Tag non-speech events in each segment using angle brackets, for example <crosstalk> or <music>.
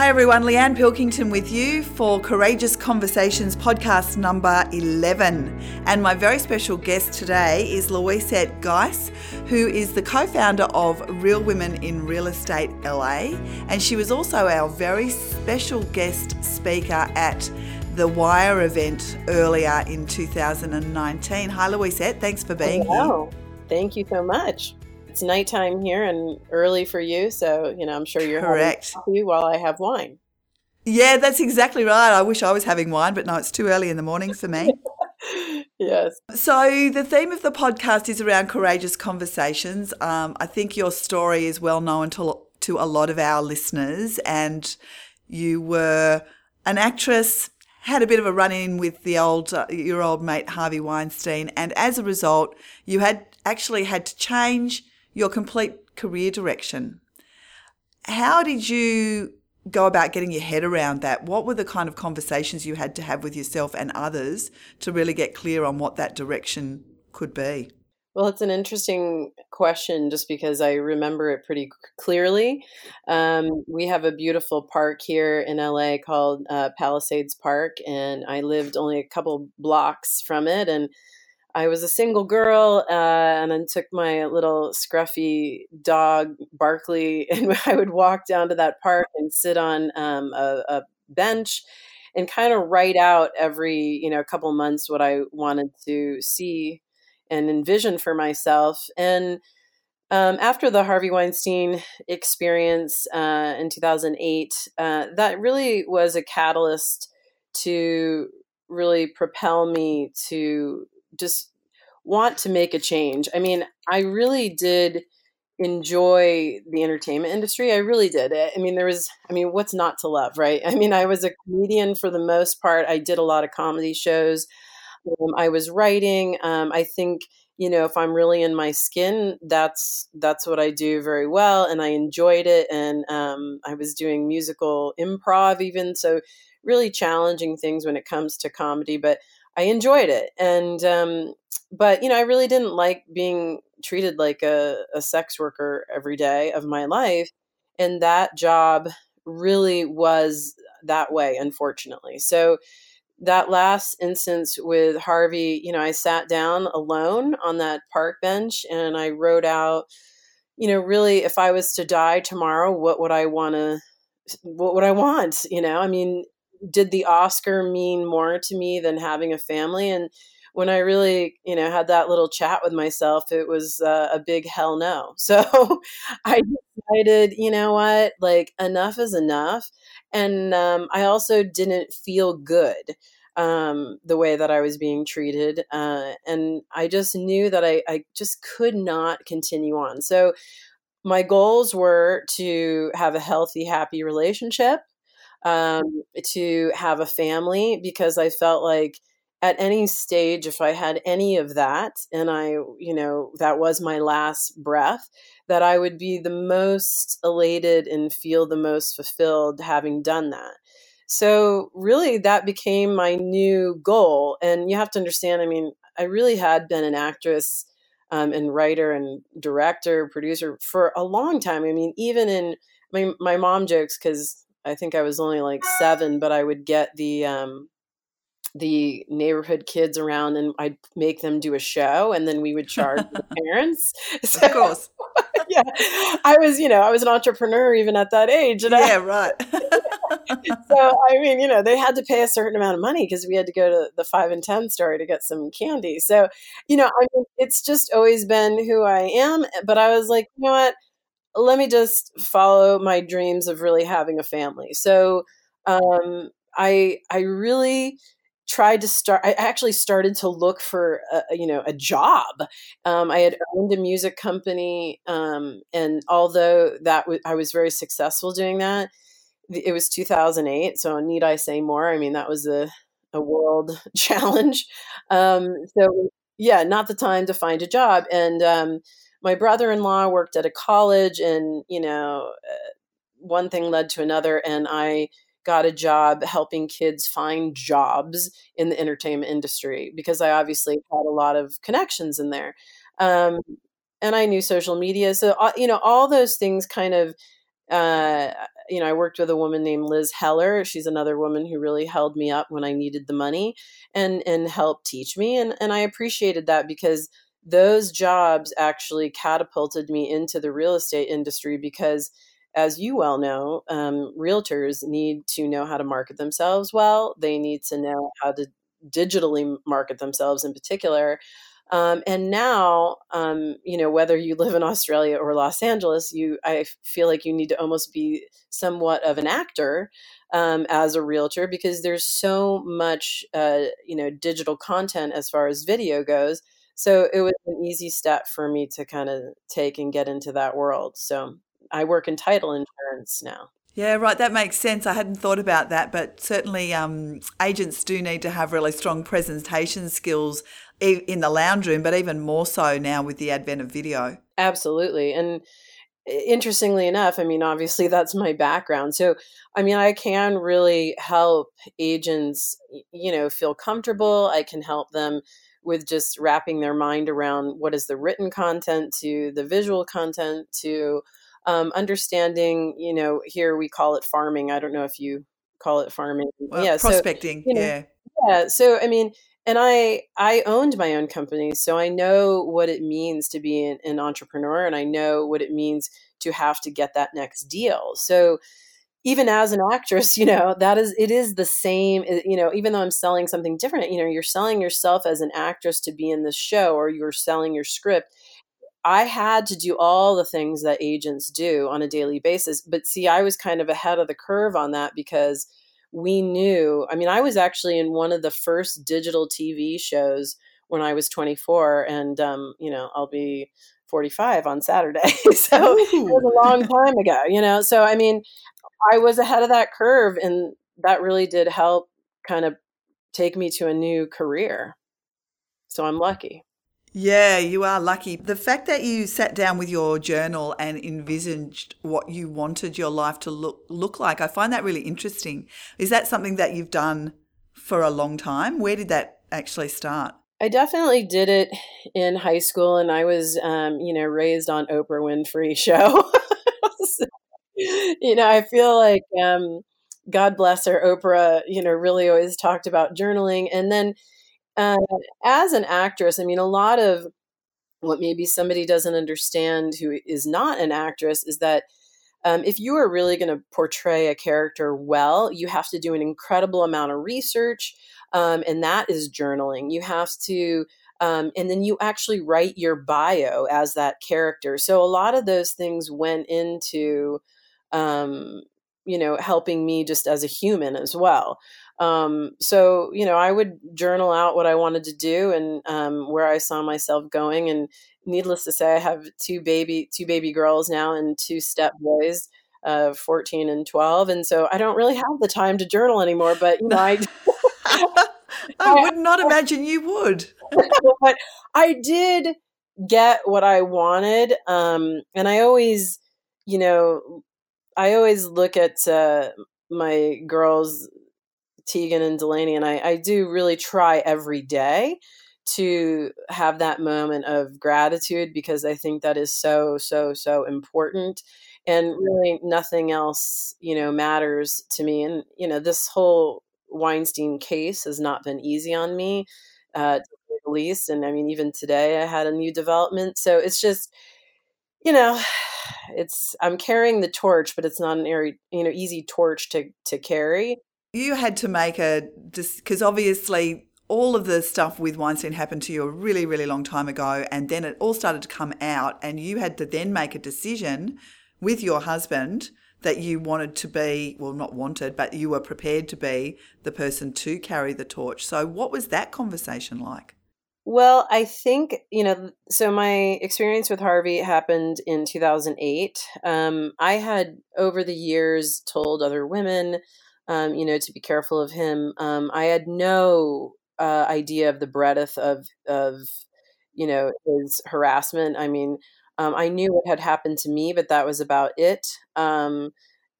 Hi everyone, Leanne Pilkington with you for Courageous Conversations podcast number 11. And my very special guest today is Louisette Geiss, who is the co founder of Real Women in Real Estate LA. And she was also our very special guest speaker at the Wire event earlier in 2019. Hi Louisette, thanks for being Hello. here. Thank you so much it's nighttime here and early for you, so you know I'm sure you're correct coffee while I have wine. Yeah, that's exactly right. I wish I was having wine, but no, it's too early in the morning for me. <laughs> yes. So the theme of the podcast is around courageous conversations. Um, I think your story is well known to to a lot of our listeners, and you were an actress. Had a bit of a run in with the old uh, your old mate Harvey Weinstein, and as a result, you had actually had to change your complete career direction. How did you go about getting your head around that? What were the kind of conversations you had to have with yourself and others to really get clear on what that direction could be? Well, it's an interesting question just because I remember it pretty clearly. Um, we have a beautiful park here in LA called uh, Palisades Park, and I lived only a couple blocks from it. And I was a single girl uh, and then took my little scruffy dog, Barkley, <laughs> and I would walk down to that park and sit on um, a, a, bench and kind of write out every, you know, couple months what I wanted to see and envision for myself. And um, after the Harvey Weinstein experience uh, in 2008, uh, that really was a catalyst to really propel me to just want to make a change. I mean, I really did enjoy the entertainment industry. I really did. I mean, there was, I mean, what's not to love, right? <laughs> I mean, I was a comedian for the most part. I did a lot of comedy shows. Um, I was writing. Um, I think, you know, if I'm really in my skin, that's that's what I do very well, and I enjoyed it. And um, I was doing musical improv, even so, really challenging things when it comes to comedy. But I enjoyed it. And, um, but, you know, I really didn't like being treated like a, a sex worker every day of my life. And that job really was that way, unfortunately. So, that last instance with Harvey, you know, I sat down alone on that park bench and I wrote out, you know, really if I was to die tomorrow, what would I want to what would I want? You know, I mean, did the Oscar mean more to me than having a family? And when I really, you know, had that little chat with myself, it was uh, a big hell no. <laughs> So I decided, you know what, like enough is enough. And um, I also didn't feel good um, the way that I was being treated. Uh, and I just knew that I, I just could not continue on. So my goals were to have a healthy, happy relationship um, to have a family because I felt like at any stage, if I had any of that, and I, you know, that was my last breath, that I would be the most elated and feel the most fulfilled having done that. So, really, that became my new goal. And you have to understand, I mean, I really had been an actress um, and writer and director, producer for a long time. I mean, even in my, my mom jokes because I think I was only like seven, but I would get the um, the neighborhood kids around and I'd make them do a show and then we would charge the <laughs> parents. <laughs> So, of course. <laughs> yeah. I was, you know, I was an entrepreneur even at that age. And yeah, I, right. so, I mean, you know, they had to pay a certain amount of money because we had to go to the five and 10 store to get some candy. So, you know, I mean, it's just always been who I am. But I was like, you know what? Let me just follow my dreams of really having a family. So um, I I really tried to start. I actually started to look for a, you know a job. Um, I had owned a music company, um, and although that w- I was very successful doing that, it was 2008. So need I say more? I mean that was a a world <laughs> challenge. Um, so yeah, not the time to find a job and um, my brother-in-law worked at a college and you know uh, one thing led to another and i got a job helping kids find jobs in the entertainment industry because i obviously had a lot of connections in there um, and i knew social media so uh, you know all those things kind of uh, you know, I worked with a woman named Liz Heller. She's another woman who really held me up when I needed the money and and helped teach me. And and I appreciated that because those jobs actually catapulted me into the real estate industry because as you well know, um, realtors need to know how to market themselves well. They need to know how to digitally market themselves in particular. Um, and now, um, you know, whether you live in Australia or Los Angeles, you I feel like you need to almost be somewhat of an actor um, as a realtor because there's so much, uh, you know, digital content as far as video goes. So it was an easy step for me to kind of take and get into that world. So I work in title insurance now. Yeah, right. That makes sense. I hadn't thought about that, but certainly um, agents do need to have really strong presentation skills in the lounge room, but even more so now with the advent of video. Absolutely. And interestingly enough, I mean, obviously that's my background. So, I mean, I can really help agents, you know, feel comfortable. I can help them with just wrapping their mind around what is the written content to the visual content to um, understanding, you know, here we call it farming. I don't know if you call it farming. Well, yeah. Prospecting. So, you know, yeah. Yeah. So, I mean, and I I owned my own company, so I know what it means to be an, an, entrepreneur, and I know what it means to have to get that next deal. So even as an actress, <laughs> you know that is it is the same. Eh, you know, even though I'm selling something different, you know, you're selling yourself as an actress to be in the show, or you're selling your script. I had to do all the things that agents do on a daily basis, but see, I was kind of ahead of the curve on that because we knew i mean i was actually in one of the first digital tv shows when i was 24 and um, you know i'll be 45 on saturday <laughs> so Ooh. it was a long time ago you know so i mean i was ahead of that curve and that really did help kind of take me to a new career so i'm lucky yeah, you are lucky. The fact that you sat down with your journal and envisaged what you wanted your life to look look like, I find that really interesting. Is that something that you've done for a long time? Where did that actually start? I definitely did it in high school, and I was, um, you know, raised on Oprah Winfrey <laughs> show. so, you know, I feel like um, God bless her, Oprah. You know, really always talked about journaling, and then uh, as an actress, I mean, a lot of what maybe somebody doesn't understand who is not an actress is that um, if you are really going to portray a character well, you have to do an incredible amount of research, um, and that is journaling. You have to, um, and then you actually write your bio as that character. So a lot of those things went into, um, you know, helping me just as a human as well. Um, so you know, I would journal out what I wanted to do and um, where I saw myself going. And needless to say, I have two baby two baby girls now and two step boys, uh, fourteen and twelve. And so I don't really have the time to journal anymore. But you know, <laughs> <laughs> I. I would not imagine you would. <laughs> but I did get what I wanted. Um, and I always, you know, I always look at uh, my girls Tegan and Delaney, and I, I do really try every day to have that moment of gratitude because I think that is so, so, so important. And really, nothing else, you know, matters to me. And, you know, this whole Weinstein case has not been easy on me, uh, to the least. And I mean, even today I had a new development. So it's just, you know, <sighs> it's I'm carrying the torch, but it's not an area, you know, easy torch to to carry. You had to make a just because obviously all of the stuff with Weinstein happened to you a really, really long time ago, and then it all started to come out, and you had to then make a decision with your husband that you wanted to be well, not wanted, but you were prepared to be the person to carry the torch. So, what was that conversation like? Well, I think, you know, so my experience with Harvey happened in 2008. Um, I had over the years told other women, um, you know, to be careful of him. Um, I had no uh, idea of the breadth of of you know his harassment. I mean, um, I knew what had happened to me, but that was about it.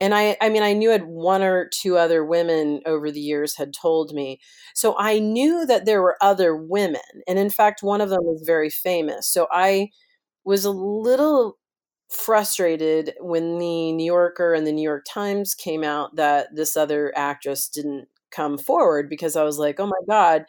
And I, I mean, I knew had one or two other women over the years had told me. So I knew that there were other women, and in fact, one of them was very famous. So I was a little frustrated when the New Yorker and the New York Times came out that this other actress didn't come forward because I was like, oh my God,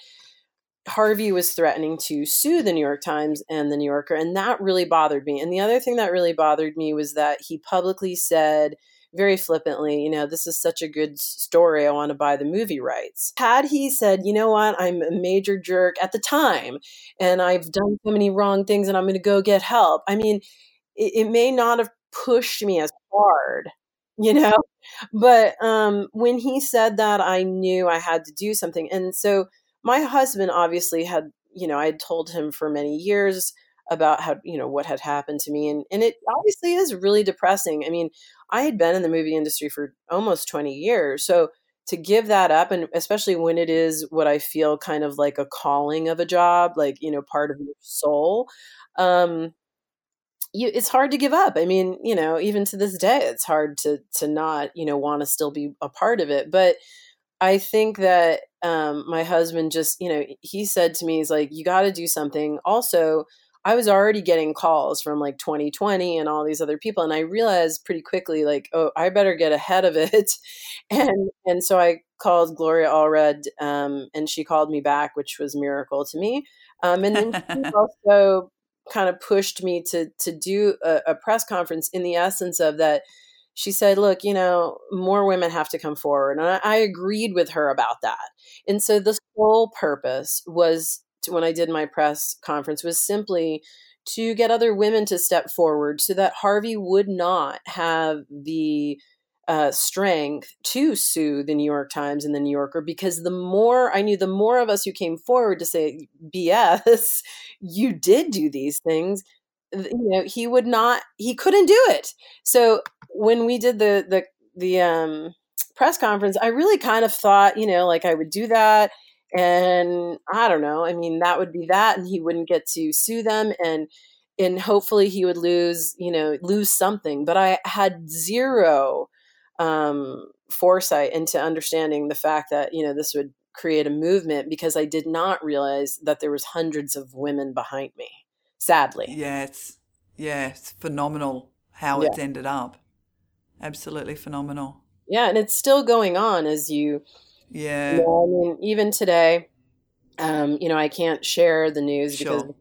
Harvey was threatening to sue the New York Times and the New Yorker. And that really bothered me. And the other thing that really bothered me was that he publicly said, very flippantly, you know, this is such a good story. I want to buy the movie rights. Had he said, you know what, I'm a major jerk at the time and I've done so many wrong things and I'm going to go get help. I mean, it, it may not have pushed me as hard, you know, <laughs> but um, when he said that, I knew I had to do something. And so my husband obviously had, you know, I had told him for many years about how you know what had happened to me and and it obviously is really depressing i mean i had been in the movie industry for almost 20 years so to give that up and especially when it is what i feel kind of like a calling of a job like you know part of your soul um you, it's hard to give up. I mean, you know, even to this day, it's hard to to not, you know, want to still be a part of it. But I think that um, my husband just, you know, he said to me, he's like, you got to do something. Also, I was already getting calls from like 2020 and all these other people, and I realized pretty quickly, like, oh, I better get ahead of it. <laughs> and and so I called Gloria Allred, um, and she called me back, which was miracle to me. Um, and then she <laughs> also kind of pushed me to to do a, a press conference in the essence of that she said, Look, you know, more women have to come forward. And I, I agreed with her about that. And so the sole purpose was to, when I did my press conference was simply to get other women to step forward so that Harvey would not have the uh, strength to sue the New York Times and the New Yorker because the more I knew, the more of us who came forward to say, BS, you did do these things, you know, he would not, he couldn't do it. So when we did the, the, the, um, press conference, I really kind of thought, you know, like I would do that and i don't know i mean that would be that and he wouldn't get to sue them and and hopefully he would lose you know lose something but i had zero um foresight into understanding the fact that you know this would create a movement because i did not realize that there was hundreds of women behind me sadly. Yeah it's yeah it's phenomenal how yeah. it's ended up. Absolutely phenomenal. Yeah and it's still going on as you yeah. You know, I mean, even today, um, you know, I can't share the news sure. because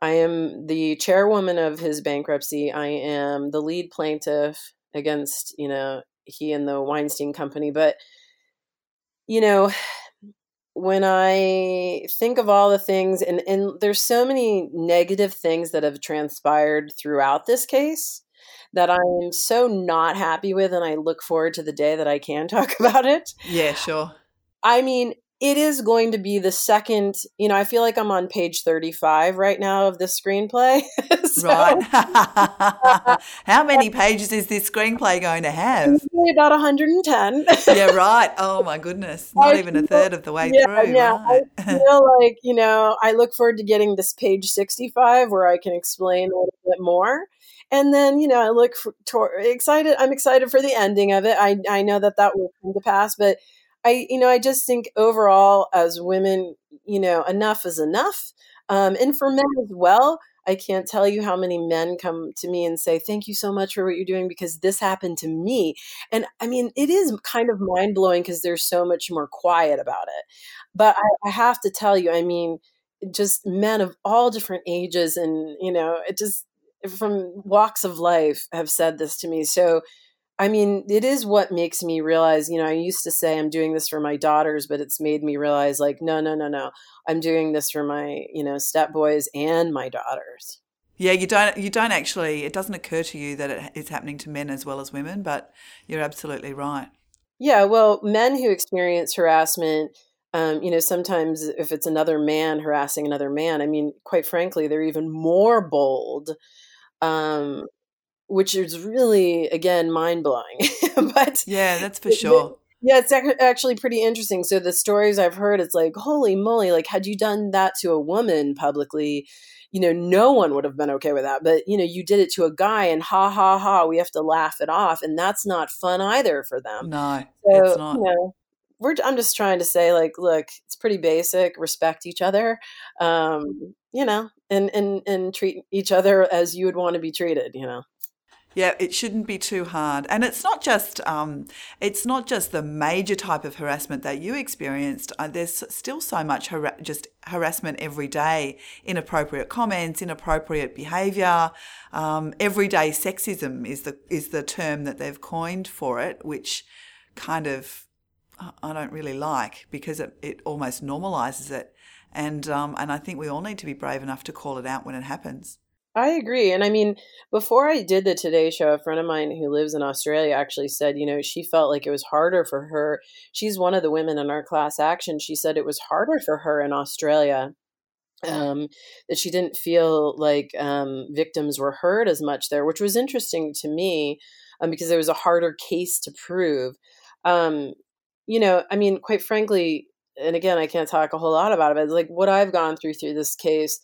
I am the chairwoman of his bankruptcy. I am the lead plaintiff against, you know, he and the Weinstein Company. But, you know, when I think of all the things, and, and there's so many negative things that have transpired throughout this case that I'm so not happy with, and I look forward to the day that I can <laughs> talk about it. Yeah, sure. I mean, it is going to be the second, you know, I feel like I'm on page 35 right now of the screenplay. <laughs> so, right. <laughs> How many pages is this screenplay going to have? About 110. yeah, right. Oh my goodness. Not I even a third of the way yeah, through. Yeah. Right. I feel like, you know, I look forward to getting this page 65 where I can explain a little bit more and then you know i look for, to, excited i'm excited for the ending of it. I i know that that will come to pass but i you know i just think overall as women you know enough is enough. Um, and for men as well i can't tell you how many men come to me and say thank you so much for what you're doing because this happened to me. And i mean it is kind of mind-blowing because there's so much more quiet about it. But I, I have to tell you i mean just men of all different ages and you know it just from walks of life have said this to me. So, I mean, it is what makes me realize, you know, I used to say I'm doing this for my daughters, but it's made me realize like, no, no, no, no. I'm doing this for my, you know, step boys and my daughters. Yeah, you don't you don't actually it doesn't occur to you that it is happening to men as well as women, but you're absolutely right. Yeah, well, men who experience harassment um, you know, sometimes if it's another man harassing another man, I mean, quite frankly, they're even more bold um, which is really again mind blowing. <laughs> but yeah, that's for sure. Yeah, it's actually pretty interesting. So the stories I've heard, it's like, holy moly! Like, had you done that to a woman publicly, you know, no one would have been okay with that. But you know, you did it to a guy, and ha ha ha, we have to laugh it off, and that's not fun either for them. No, so, it's not. You know, we're, I'm just trying to say, like, look, it's pretty basic. Respect each other. Um, you know, and and and treat each other as you would want to be treated you know Yeah, it shouldn't be too hard, and it's not just um, it's not just the major type of harassment that you experienced. Uh, there's still so much har- just harassment every day, inappropriate comments, inappropriate behaviour, um, everyday sexism is the is the term that they've coined for it, which kind of I don't really like because it, it almost normalizes it, and um, and I think we all need to be brave enough to call it out when it happens. I agree. And I mean, before I did the Today Show, a friend of mine who lives in Australia actually said, you know, she felt like it was harder for her. She's one of the women in our class action. She said it was harder for her in Australia. Um, that she didn't feel like um, victims were heard as much there, which was interesting to me um, because it was a harder case to prove. Um, you know, I mean, quite frankly, and again, I can't talk a whole lot about it, but like what I've gone through through this case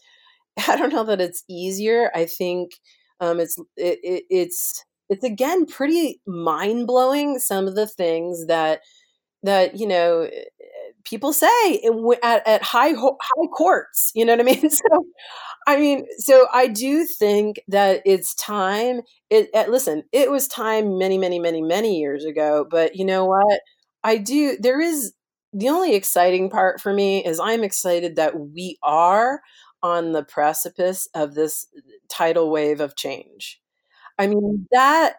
<laughs> I don't know that it's easier. I think um, it's it, it, it's it's again pretty mind blowing. Some of the things that that you know eh, people say at, at high high courts. You know what I mean? <laughs> So, I mean, so I do think that it's time. It, it listen, it was time many, many, many, many years ago. But you know what? I do. There is the only exciting part for me is I'm excited that we are on the precipice of this tidal wave of change. I mean, that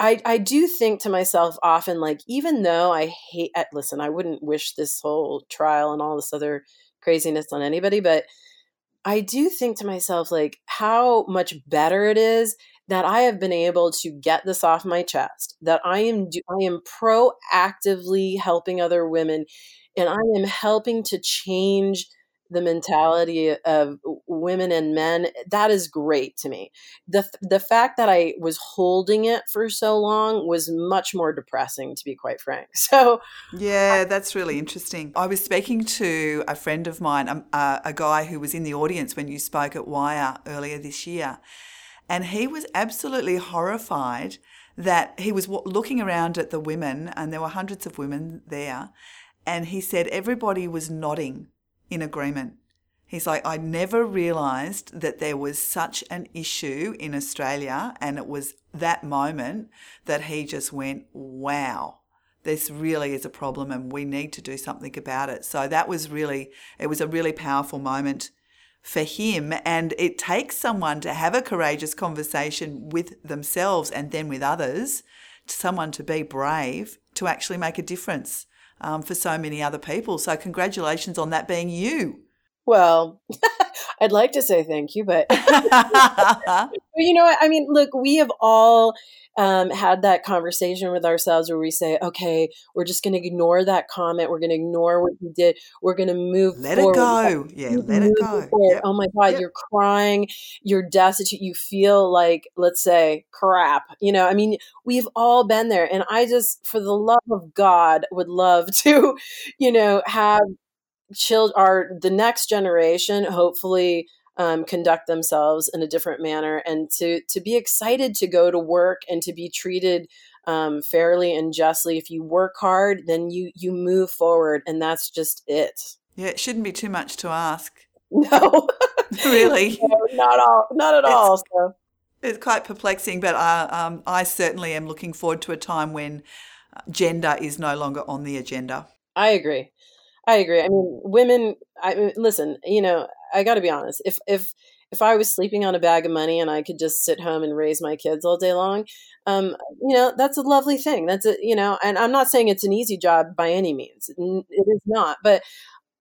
I, I do think to myself often, like, even though I hate, eh, listen, I wouldn't wish this whole trial and all this other craziness on anybody, but I do think to myself, like, how much better it is that I have been able to get this off my chest, that I am, I am proactively helping other women and I am helping to change the mentality of women and men that is great to me. The the fact that i was holding it for so long was much more depressing to be quite frank. <laughs> So yeah that's really interesting. I was speaking to a friend of mine a, um, uh, a guy who was in the audience when you spoke at wire earlier this year and he was absolutely horrified that he was looking around at the women and there were hundreds of women there and he said everybody was nodding in agreement. He's like, I never realised that there was such an issue in Australia, and it was that moment that he just went, wow, this really is a problem, and we need to do something about it. So that was really, it was a really powerful moment for him. And it takes someone to have a courageous conversation with themselves and then with others, someone to be brave to actually make a difference um, for so many other people. So, congratulations on that being you. Well, <laughs> I'd like to say thank you, <laughs> <laughs> but you know what? I mean, look, we have all um, had that conversation with ourselves where we say, okay, we're just going to ignore that comment. We're going to ignore what he did. We're going to move Let forward. it go. Yeah, <laughs> let it go. Yep. Oh my God, yep. you're crying. You're destitute. You feel like, let's say, crap. You know, I mean, we've all been there. And I just, for the love of God, would love to, you know, have children are the next generation hopefully um, conduct themselves in a different manner and to to be excited to go to work and to be treated um, fairly and justly. If you work hard then you you move forward and that's just it. Yeah it shouldn't be too much to ask. <laughs> No. <laughs> Really? No, not all not at it's, all so. it's quite perplexing but I, uh, um, I certainly am looking forward to a time when uh, gender is no longer on the agenda. I agree I agree. I mean, women. I mean, listen. You know, I got to be honest. If if if I was sleeping on a bag of money and I could just sit home and raise my kids all day long, um, you know, that's a lovely thing. That's a you know, and I'm not saying it's an easy job by any means. It is not, but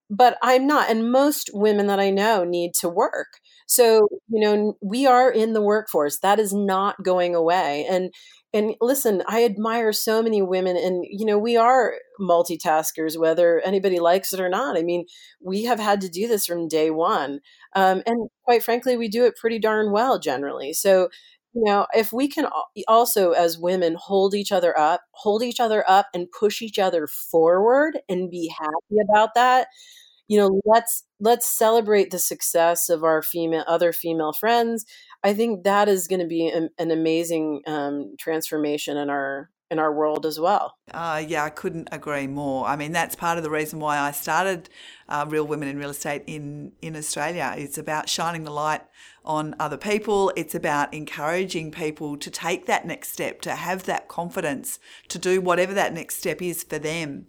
but I'm not. And most women that I know need to work. So, you know, we are in the workforce. That is not going away. And and listen, I admire so many women and you know, we are multitaskers whether anybody likes it or not. I mean, we have had to do this from day 1. Um, and quite frankly, we do it pretty darn well generally. So, you know, if we can also as women hold each other up, hold each other up and push each other forward and be happy about that, you know let's let's celebrate the success of our female other female friends I think that is going to be an, an amazing um, transformation in our in our world as well. Uh, yeah, I couldn't agree more. I mean, that's part of the reason why I started uh, Real Women in Real Estate in, in Australia. It's about shining the light on other people. It's about encouraging people to take that next step, to have that confidence, to do whatever that next step is for them.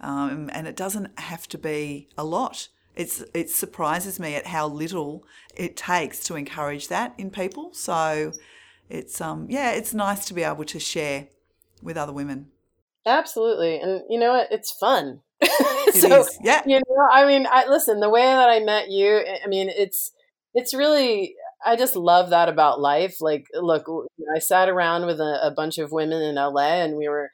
Um, and it doesn't have to be a lot. It's, it surprises me at how little it takes to encourage that in people. So it's um, yeah, it's nice to be able to share with other women. Absolutely. And you know what? It's fun. <laughs> so, yeah. You know, I mean, I listen, the way that I met you, I mean, it's it's really I just love that about life. Like, look, I sat around with a, a bunch of women in LA and we were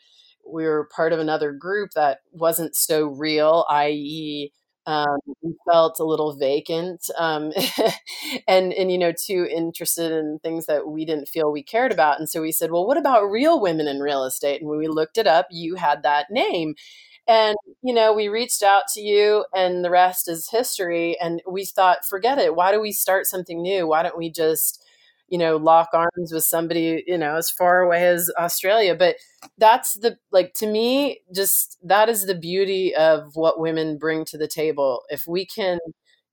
we were part of another group that wasn't so real, i.e., um, we felt a little vacant um, <laughs> and and you know too interested in things that we didn't feel we cared about and so we said well what about real women in real estate? And when we looked it up you had that name. And you know we reached out to you and the rest is history and we thought forget it. Why do we start something new? Why don't we just you know lock arms with somebody you know as far away as australia. But that's the like to me just that is the beauty of what women bring to the table. If we can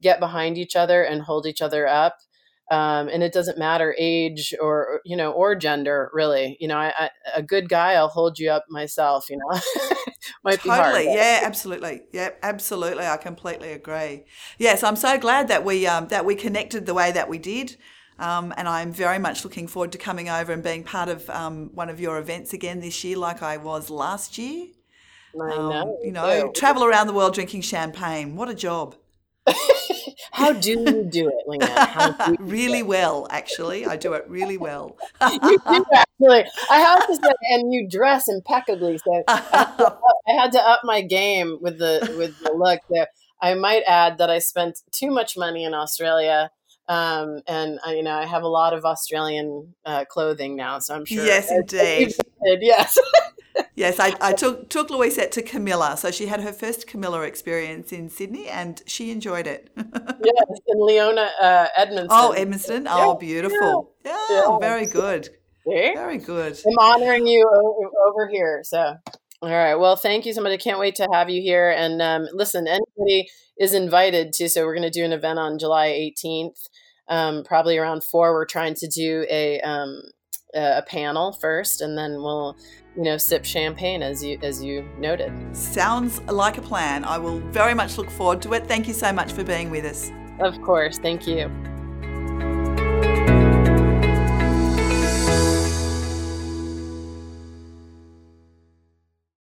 get behind each other and hold each other up um, and it doesn't matter age or you know or gender really. You know I, I, a good guy i'll hold you up myself you know. <laughs> Might totally. be hard yeah absolutely. Yeah absolutely. I completely agree. Yes i'm so glad that we um, that we connected the way that we did um, and I'm very much looking forward to coming over and being part of um, one of your events again this year, like I was last year. I know. Um, you know, travel around the world drinking champagne. What a job. <laughs> How do you do it, <laughs> really well, actually. I do it really well. <laughs> you do actually. I have to say, and you dress impeccably. So I had to up my game with the with the look there. I might add that I spent too much money in Australia um, and I, you know, I have a lot of Australian uh, clothing now, so I'm sure. Yes, indeed. Yes. yes, I, I <laughs> took took Louisette to Camilla, so she had her first Camilla experience in Sydney, and she enjoyed it. <laughs> yes, in Leona, uh, Edmondson. Oh, Edmondson. Oh, beautiful. Yeah, yeah. very good. See? Very good. I'm honoring you over here. So, all right. Well, thank you so much. I can't wait to have you here. And um, listen, anybody is invited to. So we're going to do an event on July 18th, um, probably around four. We're trying to do a um, a panel first, and then we'll you know sip champagne as you as you noted. Sounds like a plan. I will very much look forward to it. Thank you so much for being with us. Of course. Thank you.